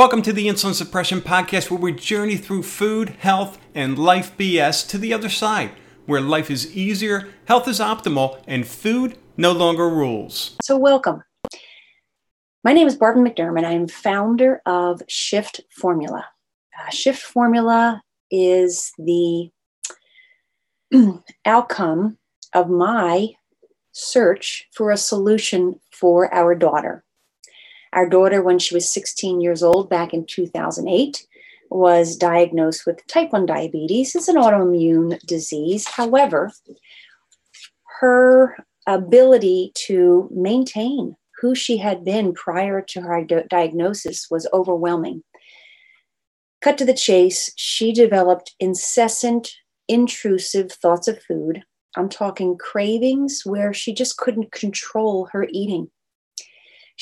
Welcome to the Insulin Suppression Podcast, where we journey through food, health, and life BS to the other side, where life is easier, health is optimal, and food no longer rules. So, welcome. My name is Barbara McDermott. I am founder of Shift Formula. Uh, Shift Formula is the outcome of my search for a solution for our daughter. Our daughter, when she was 16 years old back in 2008, was diagnosed with type 1 diabetes. It's an autoimmune disease. However, her ability to maintain who she had been prior to her diagnosis was overwhelming. Cut to the chase, she developed incessant, intrusive thoughts of food. I'm talking cravings where she just couldn't control her eating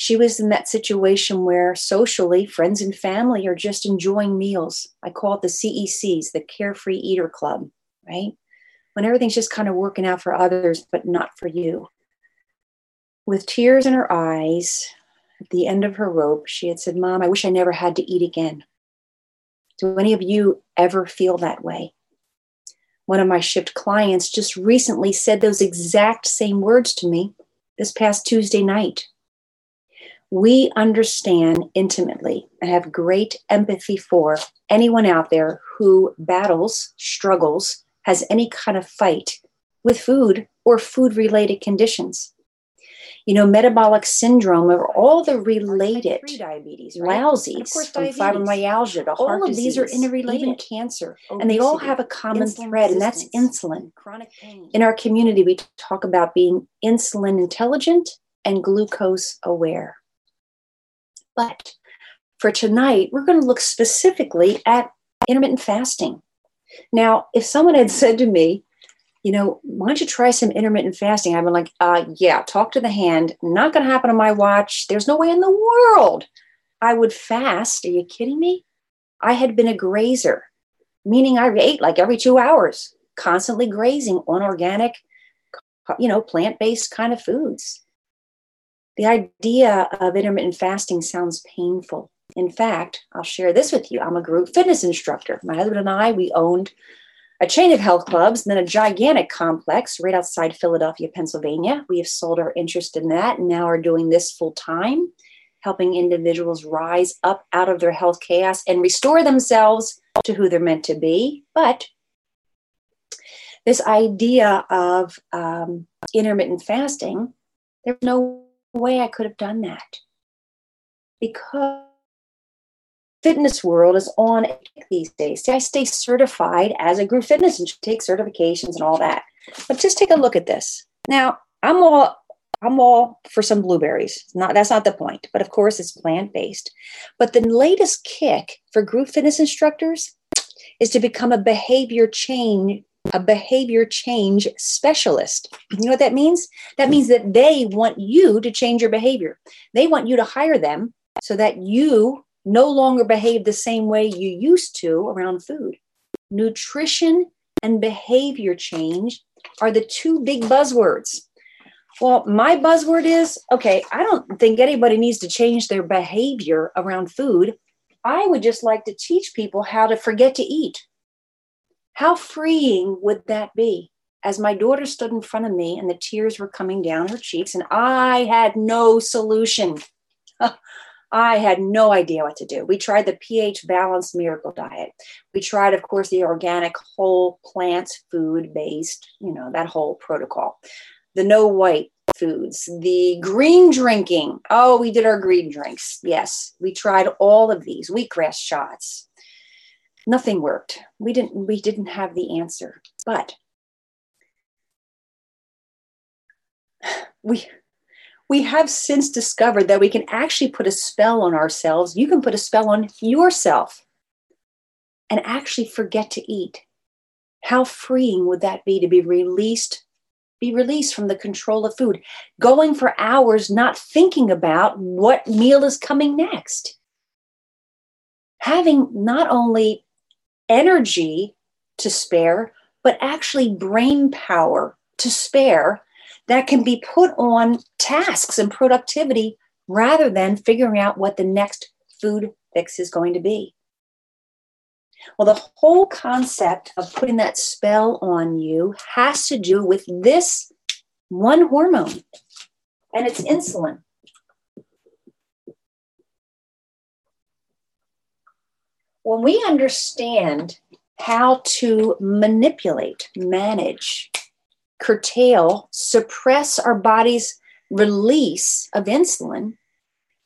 she was in that situation where socially, friends and family are just enjoying meals. I call it the CECs, the Carefree Eater Club, right? When everything's just kind of working out for others, but not for you. With tears in her eyes, at the end of her rope, she had said, Mom, I wish I never had to eat again. Do any of you ever feel that way? One of my shift clients just recently said those exact same words to me this past Tuesday night we understand intimately and have great empathy for anyone out there who battles, struggles, has any kind of fight with food or food related conditions. You know, metabolic syndrome or all the related diabetes, right? lousies, from fibromyalgia to heart all of these are interrelated, even cancer, obesity, and they all have a common thread, and that's insulin. Chronic pain. In our community, we talk about being insulin intelligent and glucose aware. But for tonight, we're going to look specifically at intermittent fasting. Now, if someone had said to me, you know, why don't you try some intermittent fasting? I'd be like, uh, yeah, talk to the hand. Not going to happen on my watch. There's no way in the world I would fast. Are you kidding me? I had been a grazer, meaning I ate like every two hours, constantly grazing on organic, you know, plant based kind of foods. The idea of intermittent fasting sounds painful. In fact, I'll share this with you. I'm a group fitness instructor. My husband and I, we owned a chain of health clubs and then a gigantic complex right outside Philadelphia, Pennsylvania. We have sold our interest in that and now are doing this full time, helping individuals rise up out of their health chaos and restore themselves to who they're meant to be. But this idea of um, intermittent fasting, there's no way I could have done that because fitness world is on these days. See, I stay certified as a group fitness and take certifications and all that. But just take a look at this. Now, I'm all I'm all for some blueberries. Not that's not the point, but of course it's plant-based. But the latest kick for group fitness instructors is to become a behavior change a behavior change specialist. You know what that means? That means that they want you to change your behavior. They want you to hire them so that you no longer behave the same way you used to around food. Nutrition and behavior change are the two big buzzwords. Well, my buzzword is okay, I don't think anybody needs to change their behavior around food. I would just like to teach people how to forget to eat how freeing would that be? As my daughter stood in front of me and the tears were coming down her cheeks, and I had no solution. I had no idea what to do. We tried the pH balanced miracle diet. We tried, of course, the organic whole plant food based, you know, that whole protocol. The no white foods, the green drinking. Oh, we did our green drinks. Yes, we tried all of these wheatgrass shots, nothing worked. We didn't we didn't have the answer but we we have since discovered that we can actually put a spell on ourselves. You can put a spell on yourself and actually forget to eat. How freeing would that be to be released be released from the control of food? Going for hours not thinking about what meal is coming next. Having not only energy to spare, but actually brain power to spare that can be put on tasks and productivity rather than figuring out what the next food fix is going to be. Well, the whole concept of putting that spell on you has to do with this one hormone, and it's insulin. When we understand how to manipulate, manage, curtail, suppress our body's release of insulin,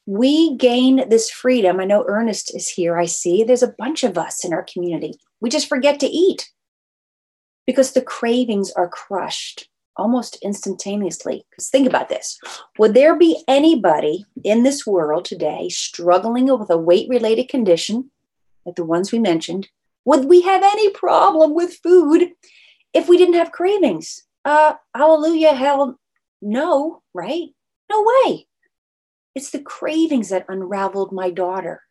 we gain this freedom. I know Ernest is here. I see there's a bunch of us in our community. We just forget to eat because the cravings are crushed almost instantaneously. Because think about this would there be anybody in this world today struggling with a weight related condition, like the ones we mentioned? Would we have any problem with food if we didn't have cravings? Uh, hallelujah, hell no, right? No way. It's the cravings that unraveled my daughter.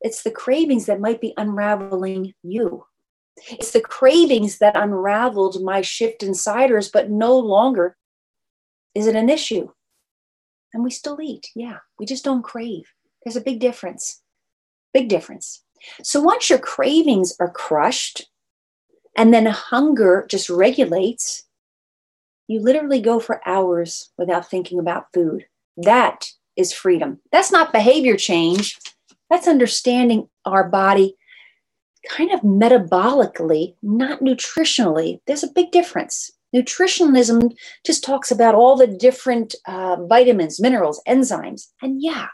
It's the cravings that might be unraveling you. It's the cravings that unraveled my shift insiders, but no longer is it an issue. And we still eat. Yeah, we just don't crave. There's a big difference. Big difference. So once your cravings are crushed and then hunger just regulates, you literally go for hours without thinking about food. That is freedom. That's not behavior change. That's understanding our body kind of metabolically, not nutritionally. There's a big difference. Nutritionalism just talks about all the different uh, vitamins, minerals, enzymes. And yeah,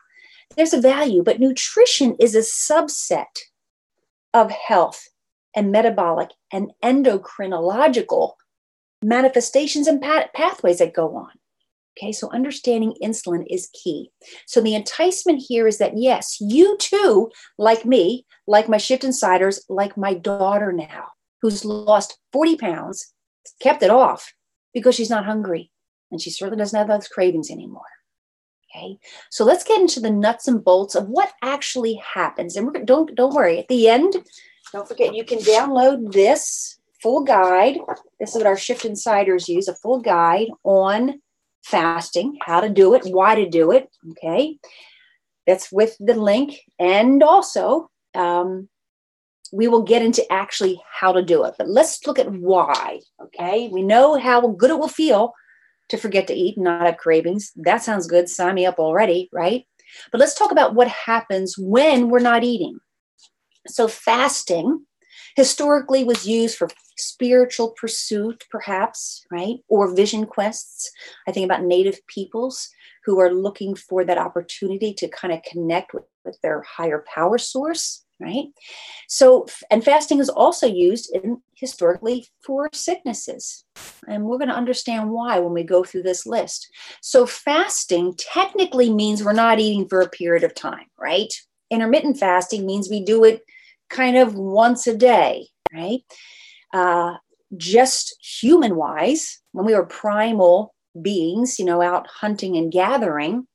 there's a value, but nutrition is a subset of health and metabolic and endocrinological manifestations and pathways that go on. Okay, so understanding insulin is key. So the enticement here is that yes, you too, like me, like my shift insiders, like my daughter now, who's lost 40 pounds, kept it off because she's not hungry and she certainly doesn't have those cravings anymore. Okay, so let's get into the nuts and bolts of what actually happens. And we're, don't don't worry. At the end, don't forget you can download this full guide. This is what our shift insiders use: a full guide on fasting, how to do it, why to do it. Okay. That's with the link. And also, um, we will get into actually how to do it. But let's look at why. Okay. We know how good it will feel to forget to eat and not have cravings. That sounds good. Sign me up already. Right. But let's talk about what happens when we're not eating. So, fasting historically was used for spiritual pursuit, perhaps, right? Or vision quests. I think about Native peoples who are looking for that opportunity to kind of connect with, with their higher power source, right? So, and fasting is also used in historically for sicknesses. And we're going to understand why when we go through this list. So, fasting technically means we're not eating for a period of time, right? Intermittent fasting means we do it kind of once a day, right? Uh, just human wise, when we were primal beings, you know, out hunting and gathering,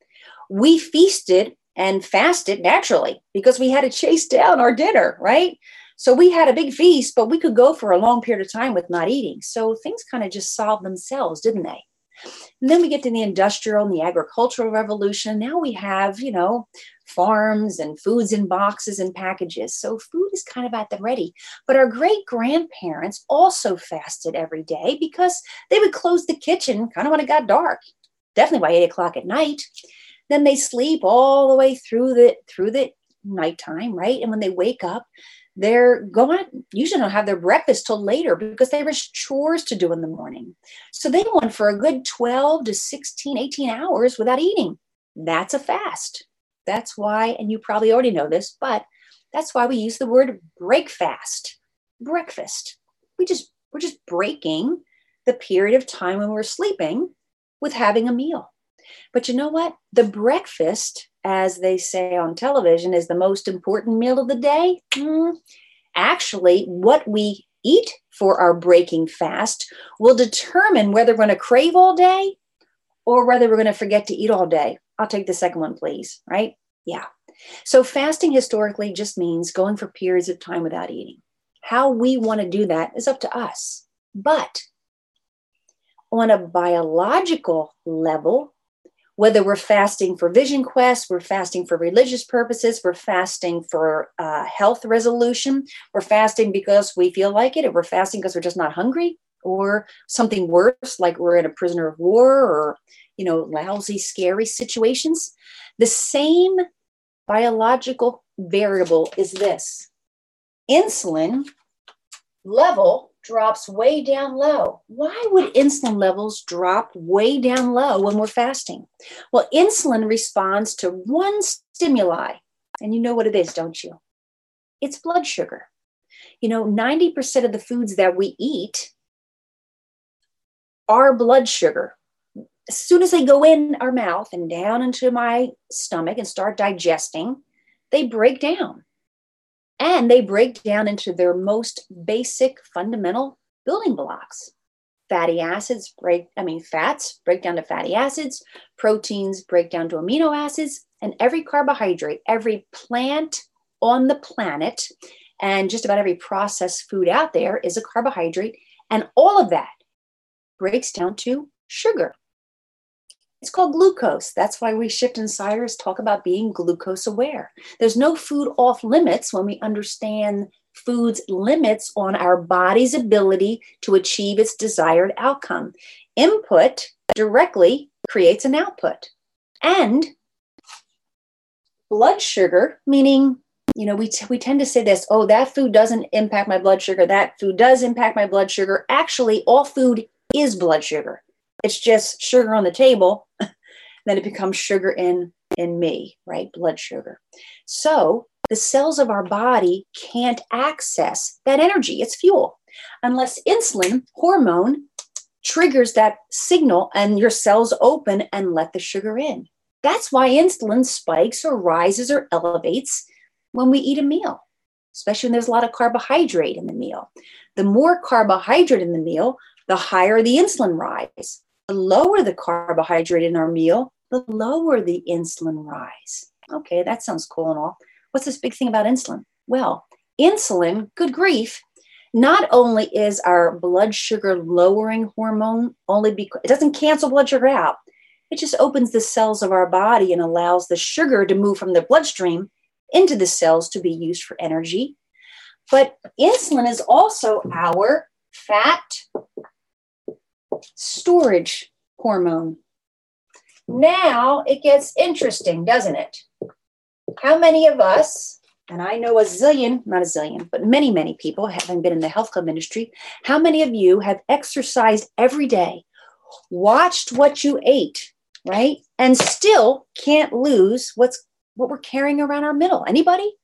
we feasted and fasted naturally because we had to chase down our dinner, right? So we had a big feast, but we could go for a long period of time with not eating. So things kind of just solved themselves, didn't they? And then we get to the industrial and the agricultural revolution. Now we have, you know, farms and foods in boxes and packages. So food is kind of at the ready. But our great grandparents also fasted every day because they would close the kitchen kind of when it got dark, definitely by eight o'clock at night. Then they sleep all the way through the through the nighttime, right? And when they wake up, they're going usually don't have their breakfast till later because they have chores to do in the morning. So they went for a good 12 to 16 18 hours without eating. That's a fast. That's why and you probably already know this but that's why we use the word break fast breakfast. We just we're just breaking the period of time when we're sleeping with having a meal but you know what the breakfast as they say on television, is the most important meal of the day? Mm, actually, what we eat for our breaking fast will determine whether we're going to crave all day or whether we're going to forget to eat all day. I'll take the second one, please. Right? Yeah. So, fasting historically just means going for periods of time without eating. How we want to do that is up to us. But on a biological level, whether we're fasting for vision quests, we're fasting for religious purposes, we're fasting for uh, health resolution, we're fasting because we feel like it, or we're fasting because we're just not hungry, or something worse, like we're in a prisoner of war or, you know, lousy, scary situations. The same biological variable is this insulin level drops way down low. Why would insulin levels drop way down low when we're fasting? Well, insulin responds to one stimuli, and you know what it is, don't you? It's blood sugar. You know, 90% of the foods that we eat are blood sugar. As soon as they go in our mouth and down into my stomach and start digesting, they break down and they break down into their most basic fundamental building blocks. Fatty acids break i mean fats break down to fatty acids proteins break down to amino acids and every carbohydrate every plant on the planet and just about every processed food out there is a carbohydrate. And all of that breaks down to sugar it's called glucose. That's why we shift insiders talk about being glucose aware. There's no food off limits when we understand food's limits on our body's ability to achieve its desired outcome. Input directly creates an output. And blood sugar, meaning, you know, we, t- we tend to say this oh, that food doesn't impact my blood sugar, that food does impact my blood sugar. Actually, all food is blood sugar. It's just sugar on the table. then it becomes sugar in in me, right? Blood sugar. So the cells of our body can't access that energy. It's fuel. Unless insulin hormone triggers that signal and your cells open and let the sugar in. That's why insulin spikes or rises or elevates when we eat a meal, especially when there's a lot of carbohydrate in the meal. The more carbohydrate in the meal, the higher the insulin rise the lower the carbohydrate in our meal, the lower the insulin rise. Okay, that sounds cool and all. What's this big thing about insulin? Well, insulin, good grief, not only is our blood sugar lowering hormone, only because it doesn't cancel blood sugar out, it just opens the cells of our body and allows the sugar to move from the bloodstream into the cells to be used for energy. But insulin is also our fat storage hormone. Now it gets interesting, doesn't it? How many of us, and I know a zillion, not a zillion, but many, many people, having been in the health club industry, how many of you have exercised every day, watched what you ate, right? And still can't lose what's what we're carrying around our middle. Anybody?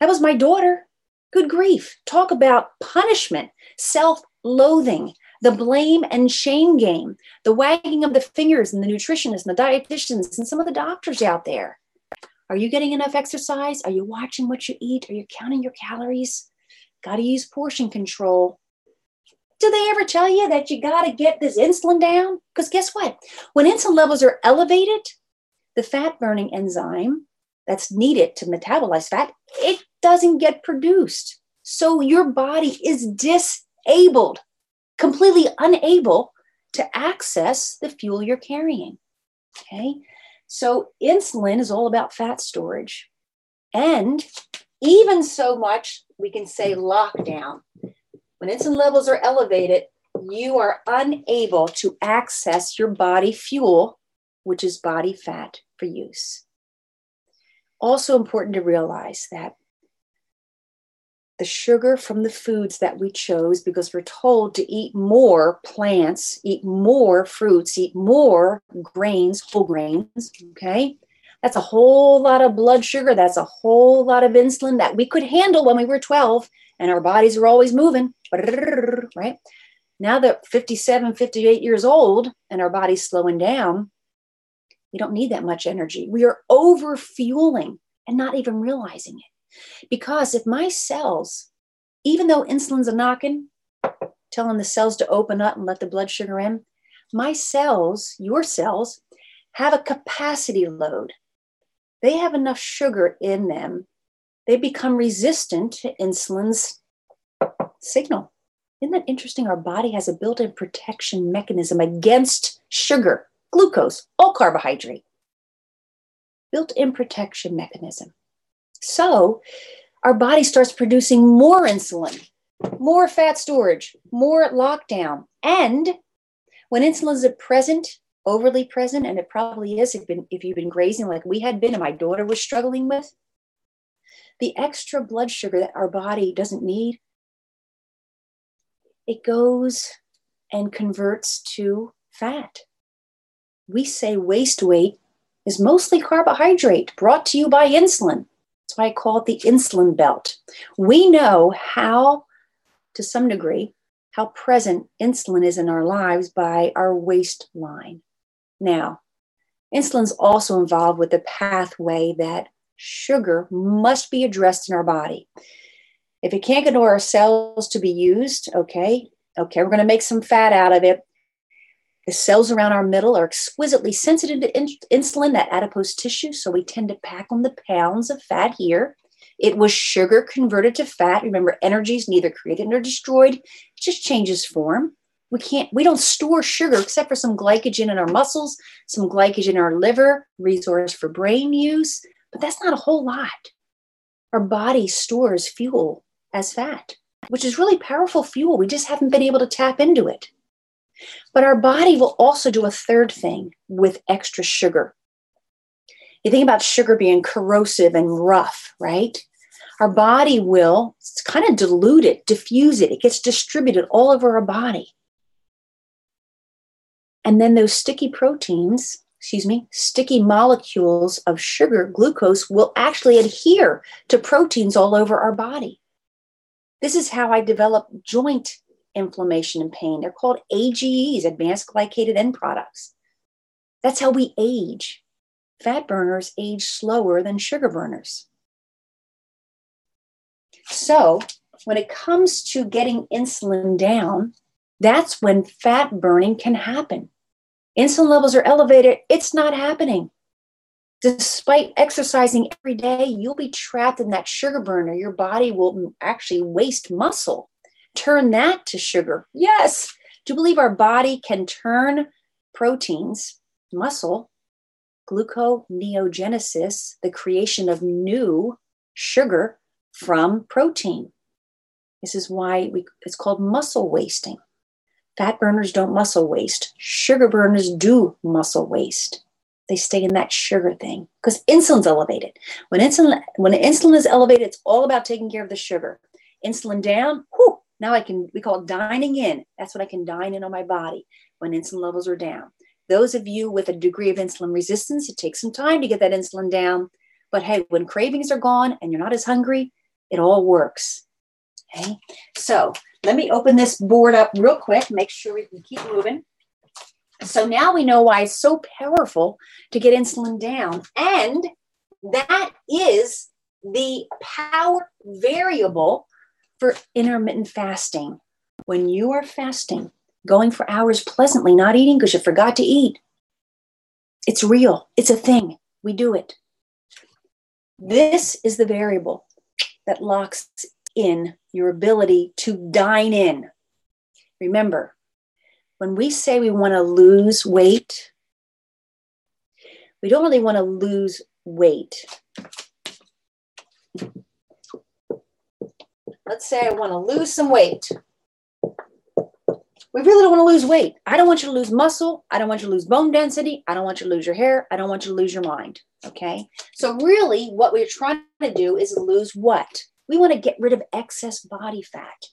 That was my daughter. Good grief. Talk about punishment, self loathing, the blame and shame game, the wagging of the fingers and the nutritionists and the dietitians and some of the doctors out there. Are you getting enough exercise? Are you watching what you eat? Are you counting your calories? Got to use portion control. Do they ever tell you that you got to get this insulin down? Because guess what? When insulin levels are elevated, the fat burning enzyme that's needed to metabolize fat, it doesn't get produced. So your body is disabled completely unable to access the fuel you're carrying. Okay. So insulin is all about fat storage. And even so much, we can say lockdown. When insulin levels are elevated, you are unable to access your body fuel, which is body fat for use. Also important to realize that the sugar from the foods that we chose because we're told to eat more plants, eat more fruits, eat more grains, whole grains. Okay. That's a whole lot of blood sugar. That's a whole lot of insulin that we could handle when we were 12 and our bodies were always moving. Right. Now that 57, 58 years old and our body's slowing down, we don't need that much energy. We are over fueling and not even realizing it. Because if my cells, even though insulin's a knocking, telling the cells to open up and let the blood sugar in, my cells, your cells, have a capacity load. They have enough sugar in them. They become resistant to insulin's signal. Isn't that interesting? Our body has a built in protection mechanism against sugar. glucose, all carbohydrate. Built in protection mechanism. So our body starts producing more insulin, more fat storage, more lockdown. And when insulin is present, overly present, and it probably is if, if you've been grazing like we had been and my daughter was struggling with, the extra blood sugar that our body doesn't need, it goes and converts to fat. We say waste weight is mostly carbohydrate brought to you by insulin. Why I call it the insulin belt. We know how, to some degree, how present insulin is in our lives by our waistline. Now, insulin's also involved with the pathway that sugar must be addressed in our body. If it can't get to our cells to be used, okay, okay, we're going to make some fat out of it. The cells around our middle are exquisitely sensitive to in- insulin, that adipose tissue, so we tend to pack on the pounds of fat here. It was sugar converted to fat. Remember, energy is neither created nor destroyed, it just changes form. We can't, we don't store sugar except for some glycogen in our muscles, some glycogen in our liver, resource for brain use, but that's not a whole lot. Our body stores fuel as fat, which is really powerful fuel. We just haven't been able to tap into it. But our body will also do a third thing with extra sugar. You think about sugar being corrosive and rough, right? Our body will kind of dilute it, diffuse it. It gets distributed all over our body. And then those sticky proteins, excuse me, sticky molecules of sugar, glucose, will actually adhere to proteins all over our body. This is how I develop joint inflammation and pain. They're called AGEs, advanced glycated end products. That's how we age. Fat burners age slower than sugar burners. So, when it comes to getting insulin down, that's when fat burning can happen. Insulin levels are elevated, it's not happening. Despite exercising every day, you'll be trapped in that sugar burner. Your body will actually waste muscle turn that to sugar. Yes. Do you believe our body can turn proteins, muscle, gluconeogenesis, the creation of new sugar from protein? This is why we, it's called muscle wasting. Fat burners don't muscle waste. Sugar burners do muscle waste. They stay in that sugar thing because insulin's elevated. When insulin when insulin is elevated, it's all about taking care of the sugar. Insulin down, whew, now I can, we call it dining in. That's what I can dine in on my body when insulin levels are down. Those of you with a degree of insulin resistance, it takes some time to get that insulin down. But hey, when cravings are gone and you're not as hungry, it all works. Okay. So let me open this board up real quick, make sure we can keep moving. So now we know why it's so powerful to get insulin down. And that is the power variable for intermittent fasting. When you are fasting, going for hours pleasantly, not eating because you forgot to eat, it's real. It's a thing. We do it. This is the variable that locks in your ability to dine in. Remember, when we say we want to lose weight, we don't really want to lose weight let's say I want to lose some weight. We really don't want to lose weight. I don't want you to lose muscle. I don't want you to lose bone density. I don't want you to lose your hair. I don't want you to lose your mind. Okay. So, really, what we're trying to do is lose what? We want to get rid of excess body fat,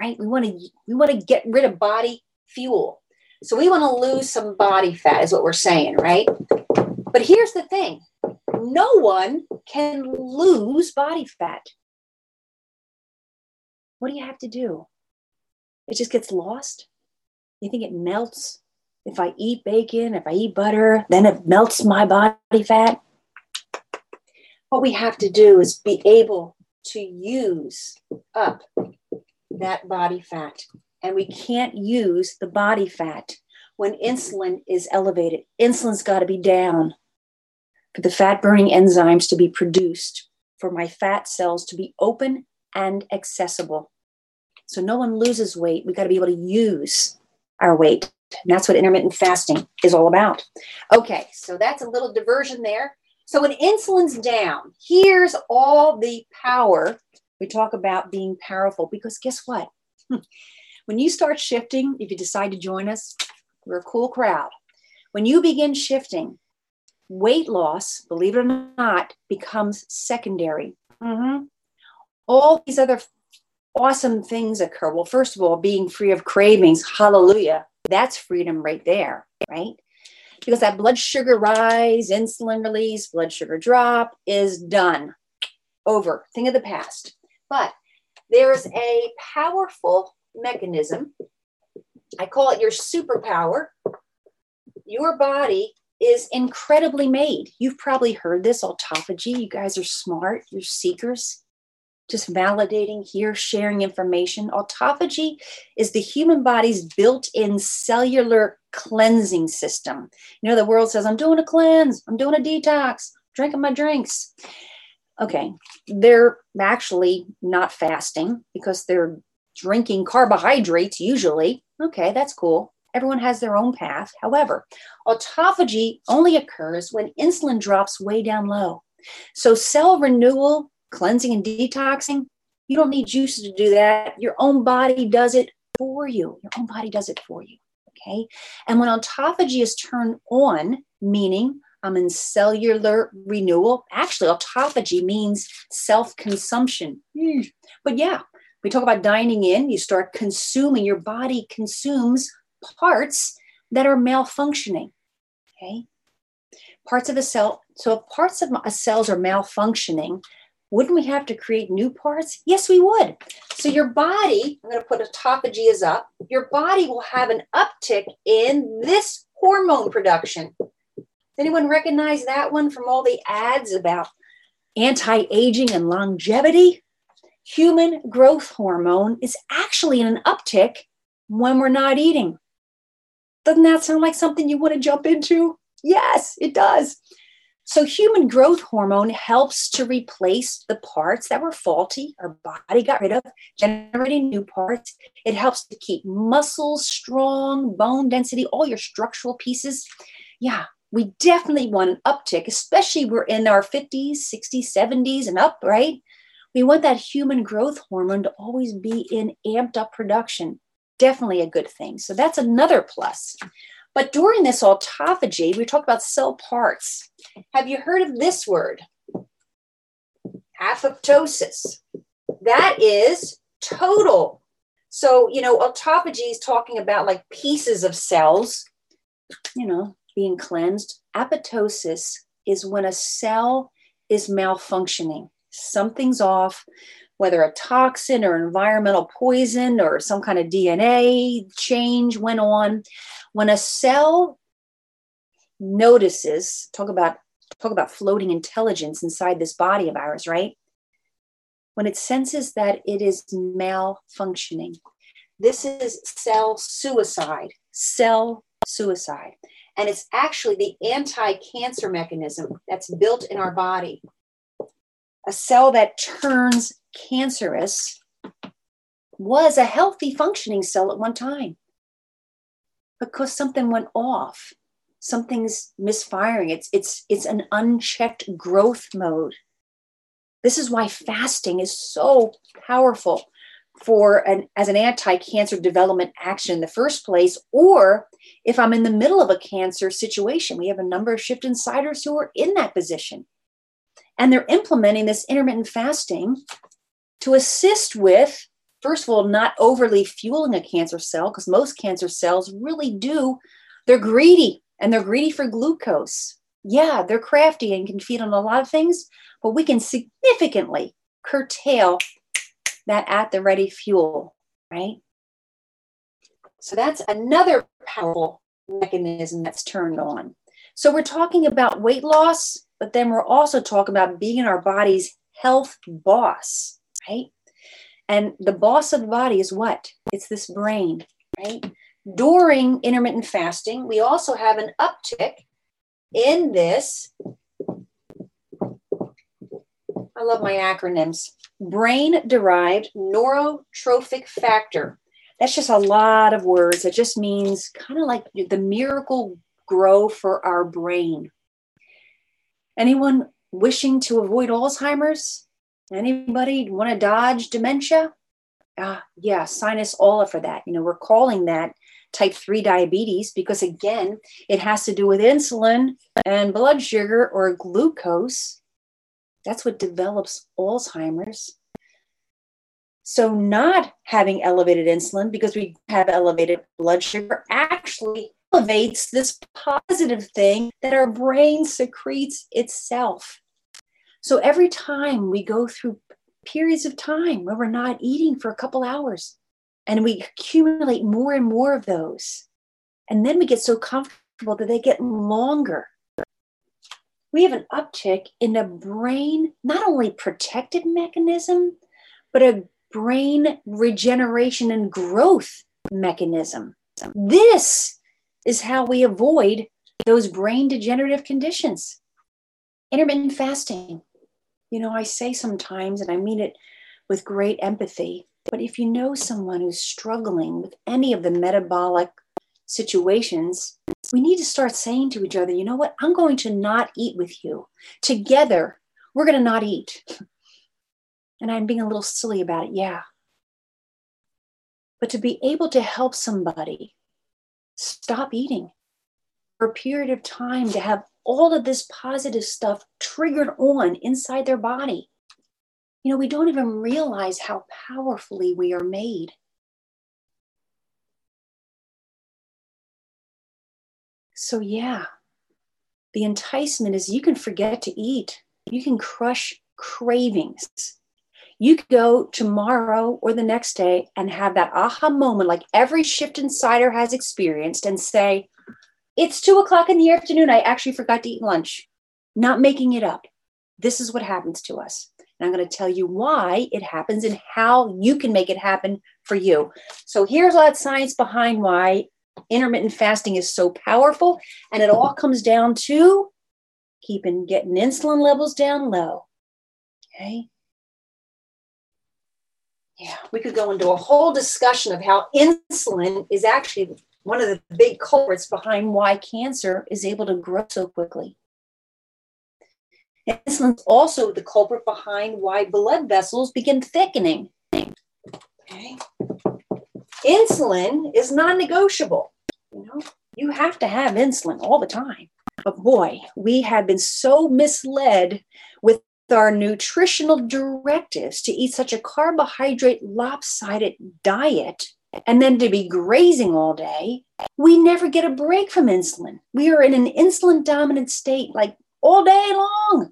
right? We want to we want to get rid of body fuel. So we want to lose some body fat, is what we're saying, right? But here's the thing: no one can lose body fat what do you have to do? It just gets lost. You think it melts? If I eat bacon, if I eat butter, then it melts my body fat. What we have to do is be able to use up that body fat. And we can't use the body fat when insulin is elevated. Insulin's got to be down for the fat burning enzymes to be produced, for my fat cells to be open and accessible. So no one loses weight. We've got to be able to use our weight. And that's what intermittent fasting is all about. Okay, so that's a little diversion there. So when insulin's down, here's all the power. We talk about being powerful because guess what? When you start shifting, if you decide to join us, we're a cool crowd. When you begin shifting, weight loss, believe it or not, becomes secondary. Mm-hmm. All these other awesome things occur. Well, first of all, being free of cravings, hallelujah, that's freedom right there, right? Because that blood sugar rise, insulin release, blood sugar drop is done, over, thing of the past. But there's a powerful mechanism. I call it your superpower. Your body is incredibly made. You've probably heard this autophagy. You guys are smart, you're seekers just validating here, sharing information. Autophagy is the human body's built in cellular cleansing system. You know, the world says, I'm doing a cleanse, I'm doing a detox, drinking my drinks. Okay, they're actually not fasting because they're drinking carbohydrates usually. Okay, that's cool. Everyone has their own path. However, autophagy only occurs when insulin drops way down low. So, cell renewal cleansing and detoxing, you don't need juices to do that. Your own body does it for you. Your own body does it for you. Okay. And when autophagy is turned on, meaning I'm in cellular renewal, actually, autophagy means self consumption. Hmm. But yeah, we talk about dining in, you start consuming, your body consumes parts that are malfunctioning. Okay. Parts of a cell, so if parts of a cells are malfunctioning, wouldn't we have to create new parts? Yes, we would. So your body, I'm going to put autophagy as up, your body will have an uptick in this hormone production. Anyone recognize that one from all the ads about anti-aging and longevity? Human growth hormone is actually in an uptick when we're not eating. Doesn't that sound like something you want to jump into? Yes, it does. So, human growth hormone helps to replace the parts that were faulty, our body got rid of, generating new parts. It helps to keep muscles strong, bone density, all your structural pieces. Yeah, we definitely want an uptick, especially we're in our 50s, 60s, 70s, and up, right? We want that human growth hormone to always be in amped up production. Definitely a good thing. So, that's another plus. But during this autophagy, we talk about cell parts. Have you heard of this word? Apoptosis. That is total. So, you know, autophagy is talking about like pieces of cells, you know, being cleansed. Apoptosis is when a cell is malfunctioning. Something's off whether a toxin or environmental poison or some kind of DNA change went on. When a cell notices, talk about talk about floating intelligence inside this body of ours, right? When it senses that it is malfunctioning. This is cell suicide, cell suicide. And it's actually the anti cancer mechanism that's built in our body. A cell that turns cancerous was a healthy functioning cell at one time. Because something went off. Something's misfiring. It's it's it's an unchecked growth mode. This is why fasting is so powerful for an as an anti-cancer development action in the first place or if i'm in the middle of a cancer situation we have a number of shift insiders who are in that position. And they're implementing this intermittent fasting to assist with, first of all, not overly fueling a cancer cell, because most cancer cells really do, they're greedy and they're greedy for glucose. Yeah, they're crafty and can feed on a lot of things, but we can significantly curtail that at the ready fuel, right? So that's another powerful mechanism that's turned on. So we're talking about weight loss, but then we're also talking about being in our body's health boss right? And the boss of the body is what? It's this brain, right? During intermittent fasting, we also have an uptick in this. I love my acronyms brain derived neurotrophic factor. that's just a lot of words. It just means kind of like the miracle grow for our brain. Anyone wishing to avoid Alzheimer's? Anybody want to dodge dementia? Ah, yeah, sign us for that. You know, we're calling that type 3 diabetes because, again, it has to do with insulin and blood sugar or glucose. That's what develops Alzheimer's. So, not having elevated insulin because we have elevated blood sugar actually elevates this positive thing that our brain secretes itself. So, every time we go through periods of time where we're not eating for a couple hours and we accumulate more and more of those, and then we get so comfortable that they get longer. We have an uptick in a brain, not only protective mechanism, but a brain regeneration and growth mechanism. This is how we avoid those brain degenerative conditions. Intermittent fasting. You know, I say sometimes, and I mean it with great empathy, but if you know someone who's struggling with any of the metabolic situations, we need to start saying to each other, you know what? I'm going to not eat with you. Together, we're going to not eat. And I'm being a little silly about it, yeah. But to be able to help somebody stop eating for a period of time, to have all of this positive stuff triggered on inside their body. You know, we don't even realize how powerfully we are made. So, yeah, the enticement is you can forget to eat, you can crush cravings you could go tomorrow or the next day and have that aha moment, like every shift insider has experienced, and say, It's two o'clock in the afternoon. I actually forgot to eat lunch. Not making it up. This is what happens to us. And I'm going to tell you why it happens and how you can make it happen for you. So here's all that science behind why intermittent fasting is so powerful. And it all comes down to keeping getting insulin levels down low. Okay. Yeah, we could go into a whole discussion of how insulin is actually one of the big culprits behind why cancer is able to grow so quickly. Insulin is also the culprit behind why blood vessels begin thickening. Okay. Insulin is non-negotiable. You know, you have to have insulin all the time. But boy, we have been so misled with our nutritional directives to eat such a carbohydrate lopsided diet and then to be grazing all day, we never get a break from insulin. We are in an insulin dominant state like all day long.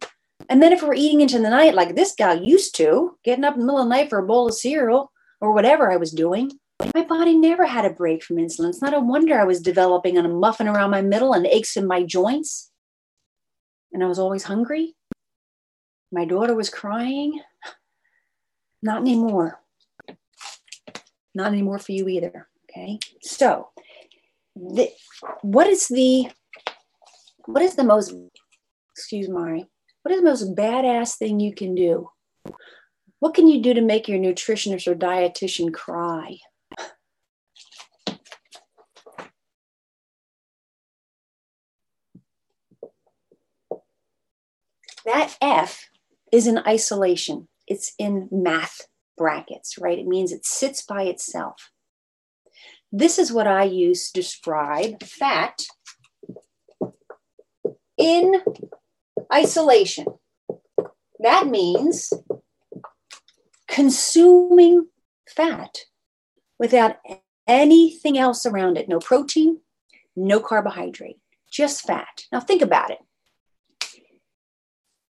And then if we're eating into the night like this guy used to, getting up in the middle of the night for a bowl of cereal or whatever I was doing, my body never had a break from insulin. It's not a wonder I was developing a muffin around my middle and aches in my joints. And I was always hungry. My daughter was crying. Not anymore. Not anymore for you either. Okay. So, the, what is the what is the most excuse my what is the most badass thing you can do? What can you do to make your nutritionist or dietitian cry? That F is in isolation. It's in math brackets, right? It means it sits by itself. This is what I use to describe fat in isolation. That means consuming fat without anything else around it no protein, no carbohydrate, just fat. Now, think about it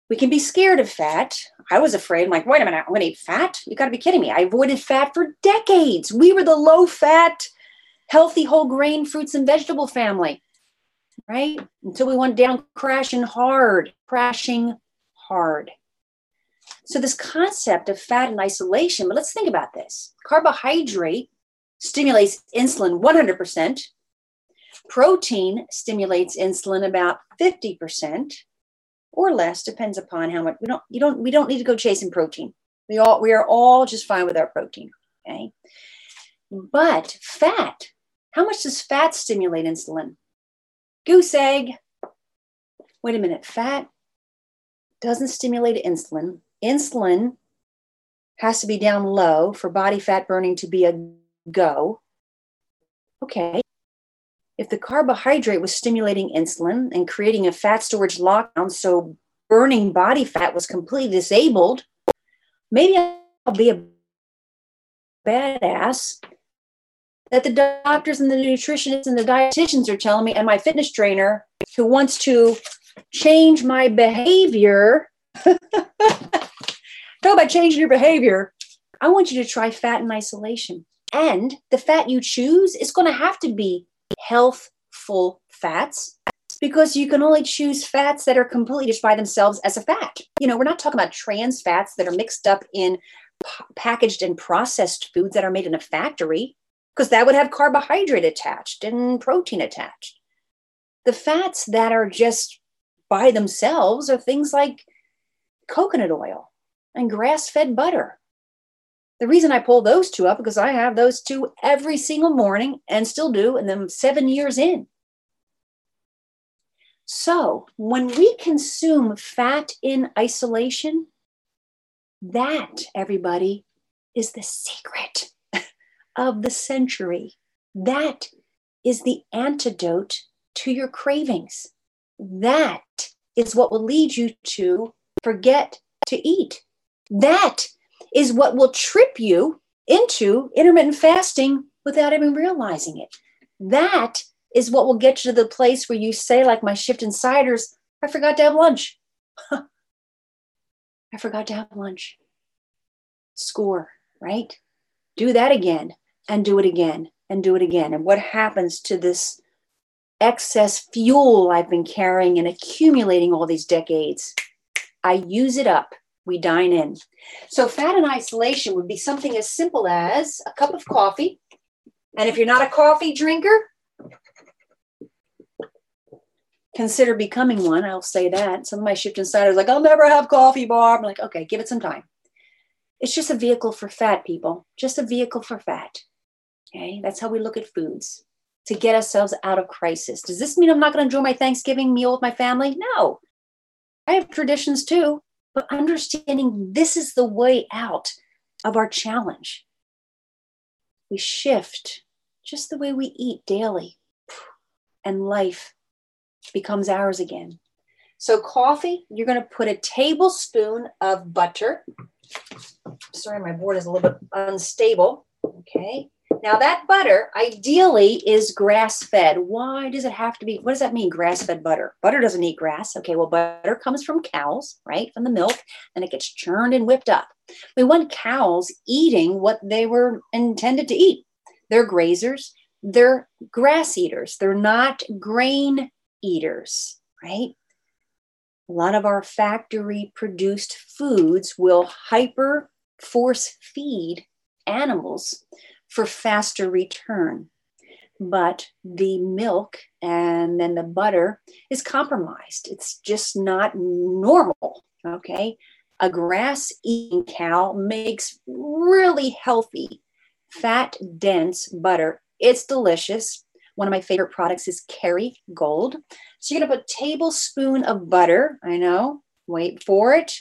we can be scared of fat. I was afraid, I'm like, wait a minute, I'm gonna eat fat? You gotta be kidding me. I avoided fat for decades. We were the low fat, healthy whole grain fruits and vegetable family, right? Until we went down crashing hard, crashing hard. So, this concept of fat in isolation, but let's think about this carbohydrate stimulates insulin 100%, protein stimulates insulin about 50% or less depends upon how much we don't you don't we don't need to go chasing protein we all we are all just fine with our protein okay But fat, how much does fat stimulate insulin? Goose egg. Wait a minute, fat doesn't stimulate insulin. Insulin has to be down low for body fat burning to be a go. Okay. If the carbohydrate was stimulating insulin and creating a fat storage lockdown, so burning body fat was completely disabled, maybe I'll be a badass that the doctors and the nutritionists and the dietitians are telling me, and my fitness trainer who wants to change my behavior. Talk about changing your behavior. I want you to try fat in isolation. And the fat you choose is going to have to be healthful fats because you can only choose fats that are completely just by themselves as a fat. You know, we're not talking about trans fats that are mixed up in p- packaged and processed foods that are made in a factory because that would have carbohydrate attached and protein attached. The fats that are just by themselves are things like coconut oil and grass fed butter. The reason I pull those two up because I have those two every single morning and still do, and then seven years in. So when we consume fat in isolation, that, everybody, is the secret of the century. That is the antidote to your cravings. That is what will lead you to forget to eat. That is what will trip you into intermittent fasting without even realizing it. That is what will get you to the place where you say, like my shift insiders, I forgot to have lunch. I forgot to have lunch. Score, right? Do that again and do it again and do it again. And what happens to this excess fuel I've been carrying and accumulating all these decades? I use it up. We dine in. So, fat in isolation would be something as simple as a cup of coffee. And if you're not a coffee drinker, consider becoming one. I'll say that. Some of my shift insiders like, I'll never have coffee, Barb. I'm like, okay, give it some time. It's just a vehicle for fat, people. Just a vehicle for fat. Okay, that's how we look at foods to get ourselves out of crisis. Does this mean I'm not going to enjoy my Thanksgiving meal with my family? No. I have traditions too, but understanding this is the way out of our challenge. We shift just the way we eat daily, and life becomes ours again. So, coffee, you're going to put a tablespoon of butter. Sorry, my board is a little bit unstable. Okay. Now, that butter ideally is grass fed. Why does it have to be? What does that mean, grass fed butter? Butter doesn't eat grass. Okay, well, butter comes from cows, right? From the milk, and it gets churned and whipped up. We want cows eating what they were intended to eat. They're grazers, they're grass eaters, they're not grain eaters, right? A lot of our factory produced foods will hyper force feed animals for faster return. But the milk and then the butter is compromised. It's just not normal. Okay. A grass eating cow makes really healthy, fat dense butter. It's delicious. One of my favorite products is Kerry Gold. So you're going to put a tablespoon of butter. I know. Wait for it.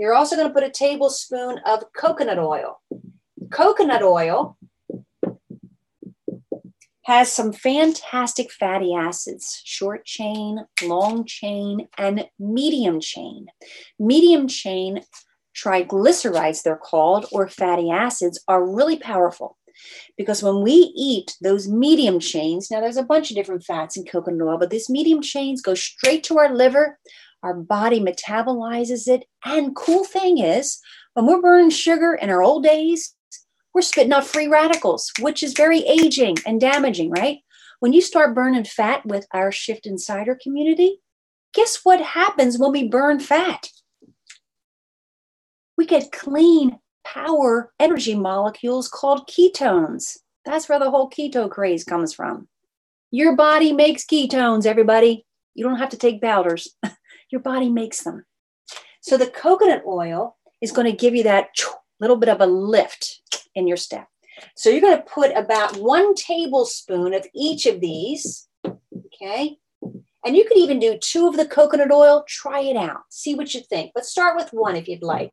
You're also going to put a tablespoon of coconut oil. Coconut oil has some fantastic fatty acids, short chain, long chain, and medium chain. Medium chain triglycerides, they're called, or fatty acids, are really powerful. Because when we eat those medium chains, now there's a bunch of different fats in coconut oil, but these medium chains go straight to our liver. Our body metabolizes it. And cool thing is, when we're burning sugar in our old days, we're spitting out free radicals, which is very aging and damaging, right? When you start burning fat with our Shift Insider community, guess what happens when we burn fat? We get clean power energy molecules called ketones. That's where the whole keto craze comes from. Your body makes ketones, everybody. You don't have to take powders, your body makes them. So the coconut oil is going to give you that little bit of a lift in your step. So you're going to put about one tablespoon of each of these. Okay. And you could even do two of the coconut oil. Try it out. See what you think. But start with one if you'd like.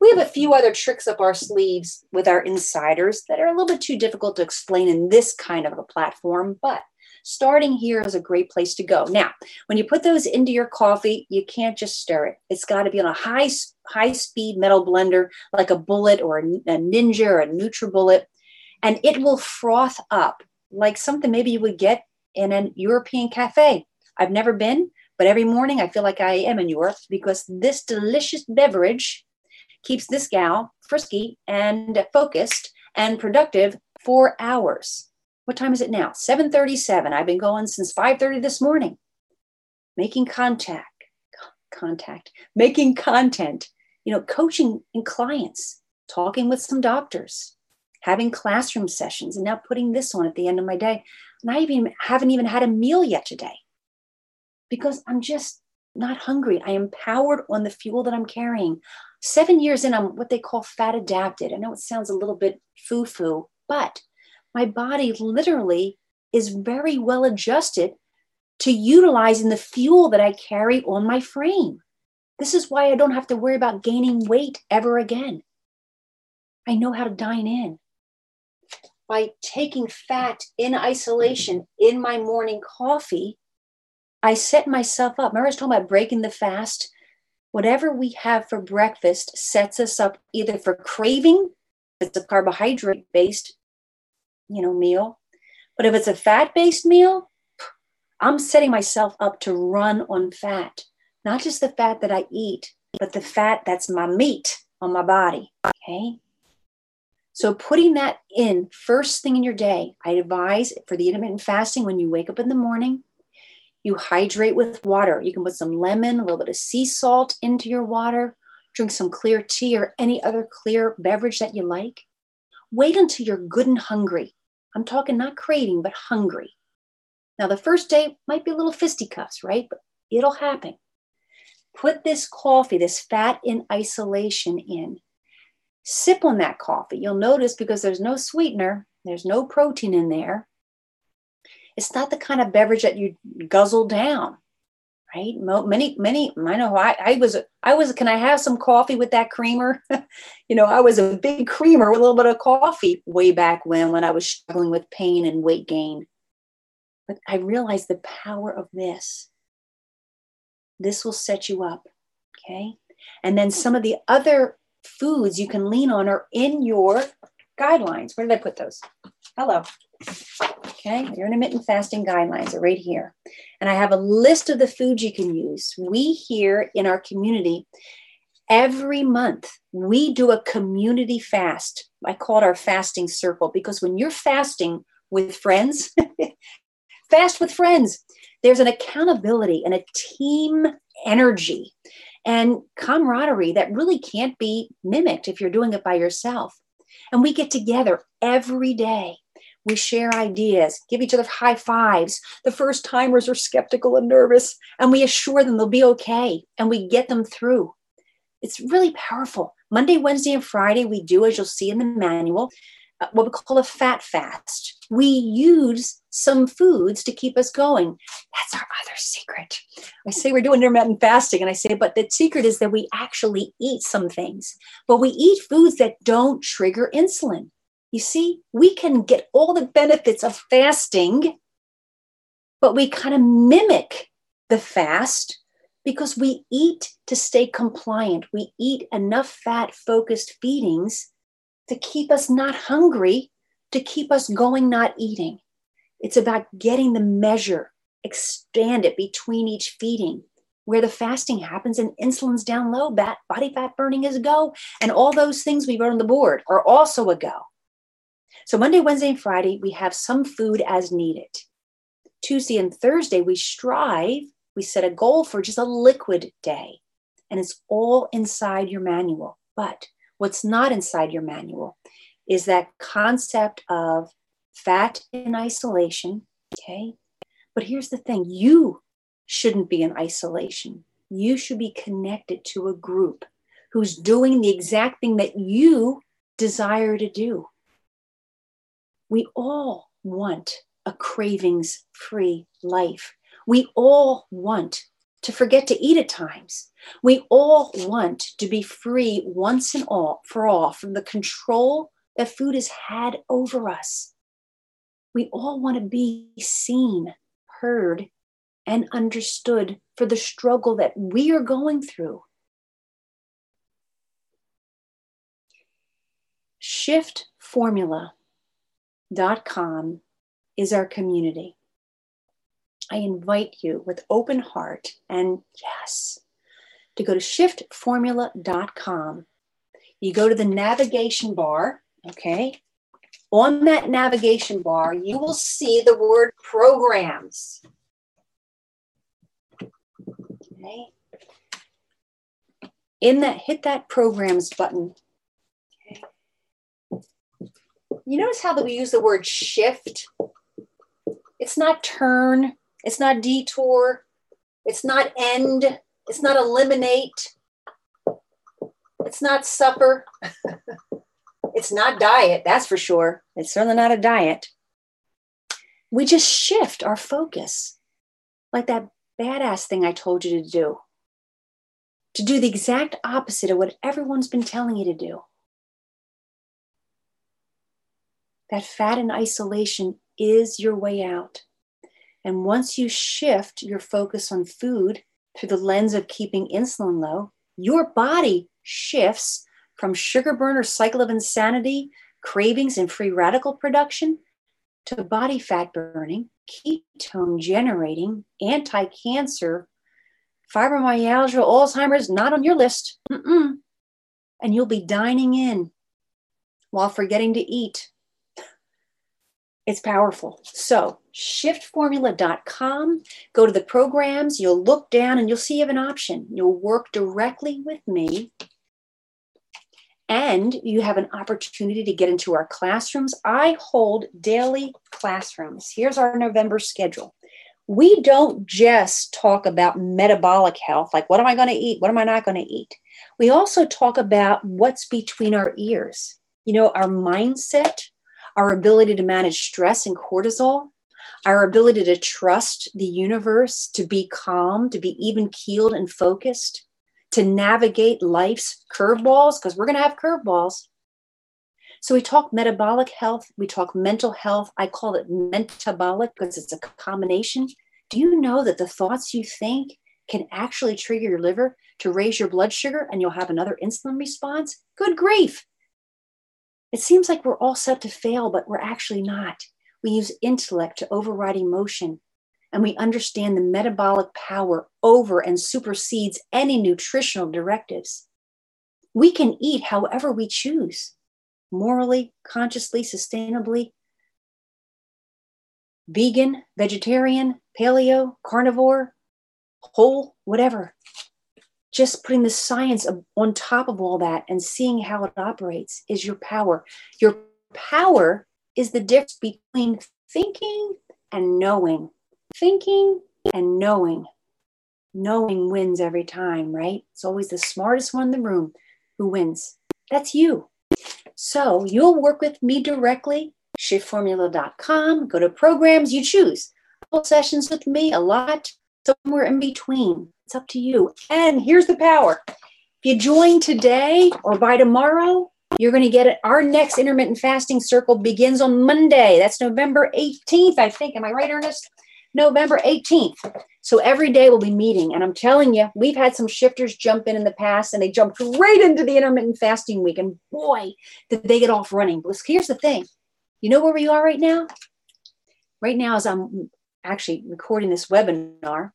We have a few other tricks up our sleeves with our insiders that are a little bit too difficult to explain in this kind of a platform, but starting here is a great place to go. Now, when you put those into your coffee, you can't just stir it. It's got to be on a high high speed metal blender like a Bullet or a, a Ninja or a NutriBullet, and it will froth up like something maybe you would get in an European cafe. I've never been, but every morning I feel like I am in Europe because this delicious beverage keeps this gal frisky and focused and productive for hours. What time is it now? 7:37. I've been going since 5:30 this morning. Making contact, contact, making content, you know, coaching and clients, talking with some doctors, having classroom sessions, and now putting this on at the end of my day. And I even haven't even had a meal yet today because I'm just not hungry. I am powered on the fuel that I'm carrying. Seven years in, I'm what they call fat adapted. I know it sounds a little bit foo foo, but my body literally is very well adjusted to utilizing the fuel that I carry on my frame. This is why I don't have to worry about gaining weight ever again. I know how to dine in. By taking fat in isolation in my morning coffee, I set myself up. Remember, I was talking about breaking the fast whatever we have for breakfast sets us up either for craving, it's a carbohydrate based, you know, meal. But if it's a fat based meal, I'm setting myself up to run on fat, not just the fat that I eat, but the fat that's my meat on my body. Okay. So putting that in first thing in your day, I advise for the intermittent fasting when you wake up in the morning, you hydrate with water. You can put some lemon, a little bit of sea salt into your water, drink some clear tea or any other clear beverage that you like. Wait until you're good and hungry. I'm talking not craving, but hungry. Now, the first day might be a little fisticuffs, right? But it'll happen. Put this coffee, this fat in isolation in. Sip on that coffee. You'll notice because there's no sweetener, there's no protein in there, it's not the kind of beverage that you guzzle down right? Many many i know I, I was i was can i have some coffee with that creamer? You know i was a big creamer with a little bit of coffee way back when when i was struggling with pain and weight gain. But i realized the power of this. This will set you up okay? And then some of the other foods you can lean on are in your guidelines. Where did i put those? Hello Okay, your intermittent fasting guidelines are right here. And I have a list of the foods you can use. We here in our community, every month, we do a community fast. I call it our fasting circle because when you're fasting with friends, fast with friends, there's an accountability and a team energy and camaraderie that really can't be mimicked if you're doing it by yourself. And we get together every day we share ideas, give each other high fives. The first timers are skeptical and nervous, and we assure them they'll be okay and we get them through. It's really powerful. Monday, Wednesday, and Friday, we do, as you'll see in the manual, uh, what we call a fat fast. We use some foods to keep us going. That's our other secret. I say we're doing intermittent fasting, and I say, but the secret is that we actually eat some things, but we eat foods that don't trigger insulin. You see, we can get all the benefits of fasting, but we kind of mimic the fast because we eat to stay compliant. We eat enough fat focused feedings to keep us not hungry, to keep us going, not eating. It's about getting the measure, expand it between each feeding. Where the fasting happens and insulin's down low, body fat burning is a go, and all those things we wrote on the board are also a go. So Monday, Wednesday, and Friday, we have some food as needed. Tuesday and Thursday, we strive, we set a goal for just a liquid day. And it's all inside your manual. But what's not inside your manual is that concept of fat in isolation. Okay. But here's the thing you shouldn't be in isolation. You should be connected to a group who's doing the exact thing that you desire to do. We all want a cravings free life. We all want to forget to eat at times. We all want to be free once and all for all from the control that food has had over us. We all want to be seen, heard, and understood for the struggle that we are going through. Shiftformula.com is our community. I invite you with open heart and yes, to go to shiftformula.com. You go to the navigation bar, okay? On that navigation bar, you will see the word programs. Okay. In that, hit that programs button. You notice how that we use the word shift? It's not turn, it's not detour. It's not end. It's not eliminate. It's not supper. it's not diet, that's for sure. It's certainly not a diet. We just shift our focus, like that badass thing I told you to do, to do the exact opposite of what everyone's been telling you to do. That fat in isolation is your way out. And once you shift your focus on food through the lens of keeping insulin low, your body shifts from sugar burner cycle of insanity, cravings, and free radical production to body fat burning, ketone generating, anti cancer, fibromyalgia, Alzheimer's, not on your list. Mm-mm. And you'll be dining in while forgetting to eat it's powerful. So, shiftformula.com, go to the programs, you'll look down and you'll see you have an option. You'll work directly with me and you have an opportunity to get into our classrooms. I hold daily classrooms. Here's our November schedule. We don't just talk about metabolic health, like what am I going to eat? What am I not going to eat? We also talk about what's between our ears. You know, our mindset, our ability to manage stress and cortisol, our ability to trust the universe, to be calm, to be even keeled and focused, to navigate life's curveballs, because we're going to have curveballs. So we talk metabolic health, we talk mental health. I call it metabolic because it's a combination. Do you know that the thoughts you think can actually trigger your liver to raise your blood sugar and you'll have another insulin response? Good grief. It seems like we're all set to fail, but we're actually not. We use intellect to override emotion, and we understand the metabolic power over and supersedes any nutritional directives. We can eat however we choose morally, consciously, sustainably, vegan, vegetarian, paleo, carnivore, whole, whatever just putting the science on top of all that and seeing how it operates is your power. Your power is the difference between thinking and knowing. Thinking and knowing. Knowing wins every time, right? It's always the smartest one in the room who wins. That's you. So you'll work with me directly, shiftformula.com, go to programs you choose. Sessions with me, a lot, somewhere in between. It's up to you. And here's the power. If you join today or by tomorrow, you're going to get it. Our next intermittent fasting circle begins on Monday. That's November 18th, I think. Am I right, Ernest? November 18th. So every day we'll be meeting. And I'm telling you, we've had some shifters jump in in the past and they jumped right into the intermittent fasting week. And boy, did they get off running. But here's the thing you know where we are right now? Right now, as I'm actually recording this webinar,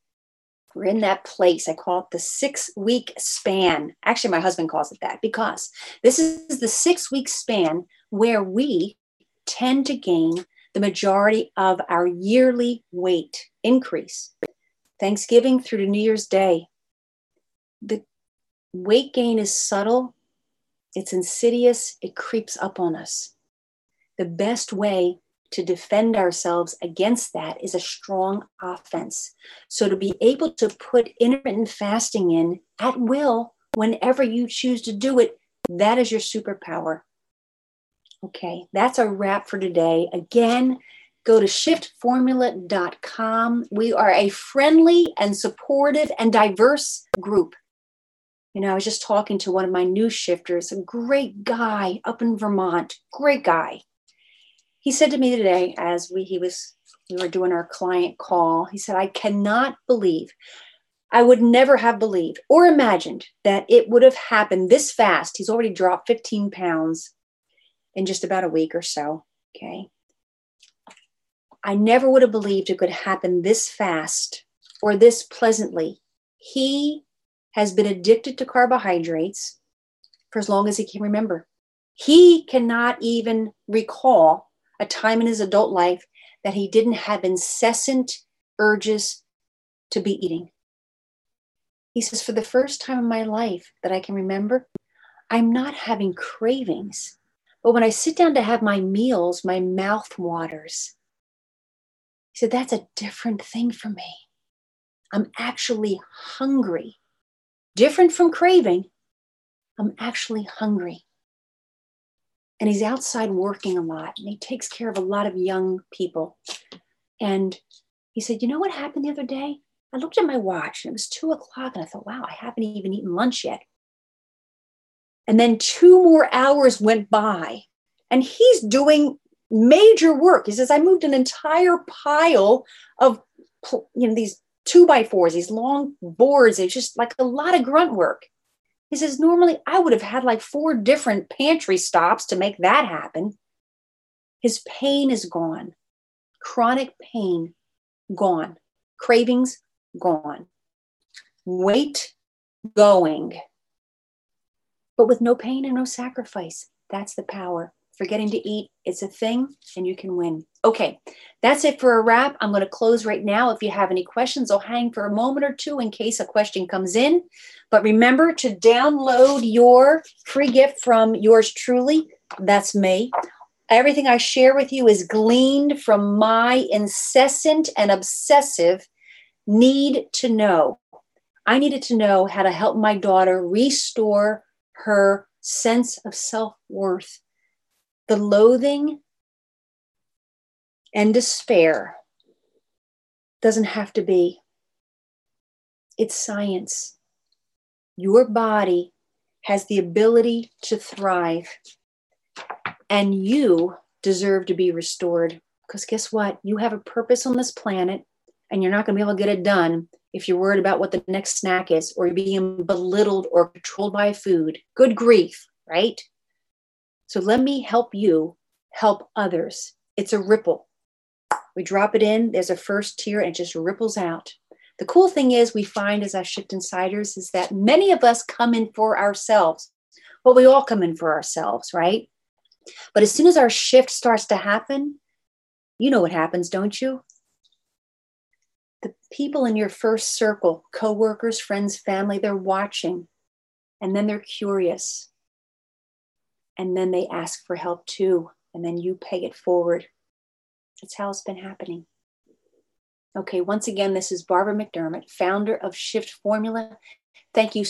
we're in that place. I call it the six week span. Actually, my husband calls it that because this is the six week span where we tend to gain the majority of our yearly weight increase. Thanksgiving through to New Year's Day. The weight gain is subtle, it's insidious, it creeps up on us. The best way to defend ourselves against that is a strong offense. So to be able to put intermittent fasting in at will whenever you choose to do it, that is your superpower. Okay, that's a wrap for today. Again, go to shiftformula.com. We are a friendly and supportive and diverse group. You know, I was just talking to one of my new shifters, a great guy up in Vermont, great guy. He said to me today, as we he was we were doing our client call, he said, I cannot believe, I would never have believed or imagined that it would have happened this fast. He's already dropped 15 pounds in just about a week or so. Okay. I never would have believed it could happen this fast or this pleasantly. He has been addicted to carbohydrates for as long as he can remember. He cannot even recall a time in his adult life that he didn't have incessant urges to be eating. He says, For the first time in my life that I can remember, I'm not having cravings. But when I sit down to have my meals, my mouth waters. He said, That's a different thing for me. I'm actually hungry different from craving. I'm actually hungry. And he's outside working a lot and he takes care of a lot of young people. And he said, You know what happened the other day? I looked at my watch and it was two o'clock and I thought, Wow, I haven't even eaten lunch yet. And then two more hours went by and he's doing major work. He says, I moved an entire pile of you know these two by fours, these long boards. It's just like a lot of grunt work. He says, normally I would have had like four different pantry stops to make that happen. His pain is gone. Chronic pain gone. Cravings gone. Weight going. But with no pain and no sacrifice. That's the power forgetting to eat. It's a thing and you can win. Okay, that's it for a wrap. I'm going to close right now. If you have any questions, I'll hang for a moment or two in case a question comes in. But remember to download your free gift from yours truly. That's me. Everything I share with you is gleaned from my incessant and obsessive need to know. I needed to know how to help my daughter restore her sense of self worth the loathing and despair doesn't have to be. It's science. Your body has the ability to thrive, and you deserve to be restored. Because guess what? You have a purpose on this planet, and you're not going to be able to get it done if you're worried about what the next snack is, or being belittled or controlled by food. Good grief, right? So let me help you help others. It's a ripple. We drop it in, there's a first tier, and it just ripples out. The cool thing is, we find as I Shift Insiders is that many of us come in for ourselves. Well, we all come in for ourselves, right? But as soon as our shift starts to happen, you know what happens, don't you? The people in your first circle, coworkers, friends, family, they're watching and then they're curious and then they ask for help too, and then you pay it forward. That's how it's been happening. Okay, once again, this is Barbara McDermott, founder of Shift Formula. Thank you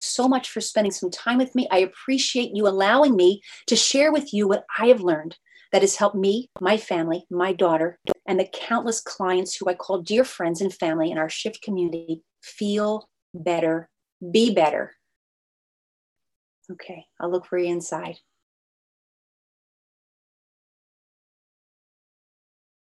so much for spending some time with me. I appreciate you allowing me to share with you what I have learned that has helped me, my family, my daughter, and the countless clients who I call dear friends and family in our Shift community feel better, be better, Okay, I'll look for you inside.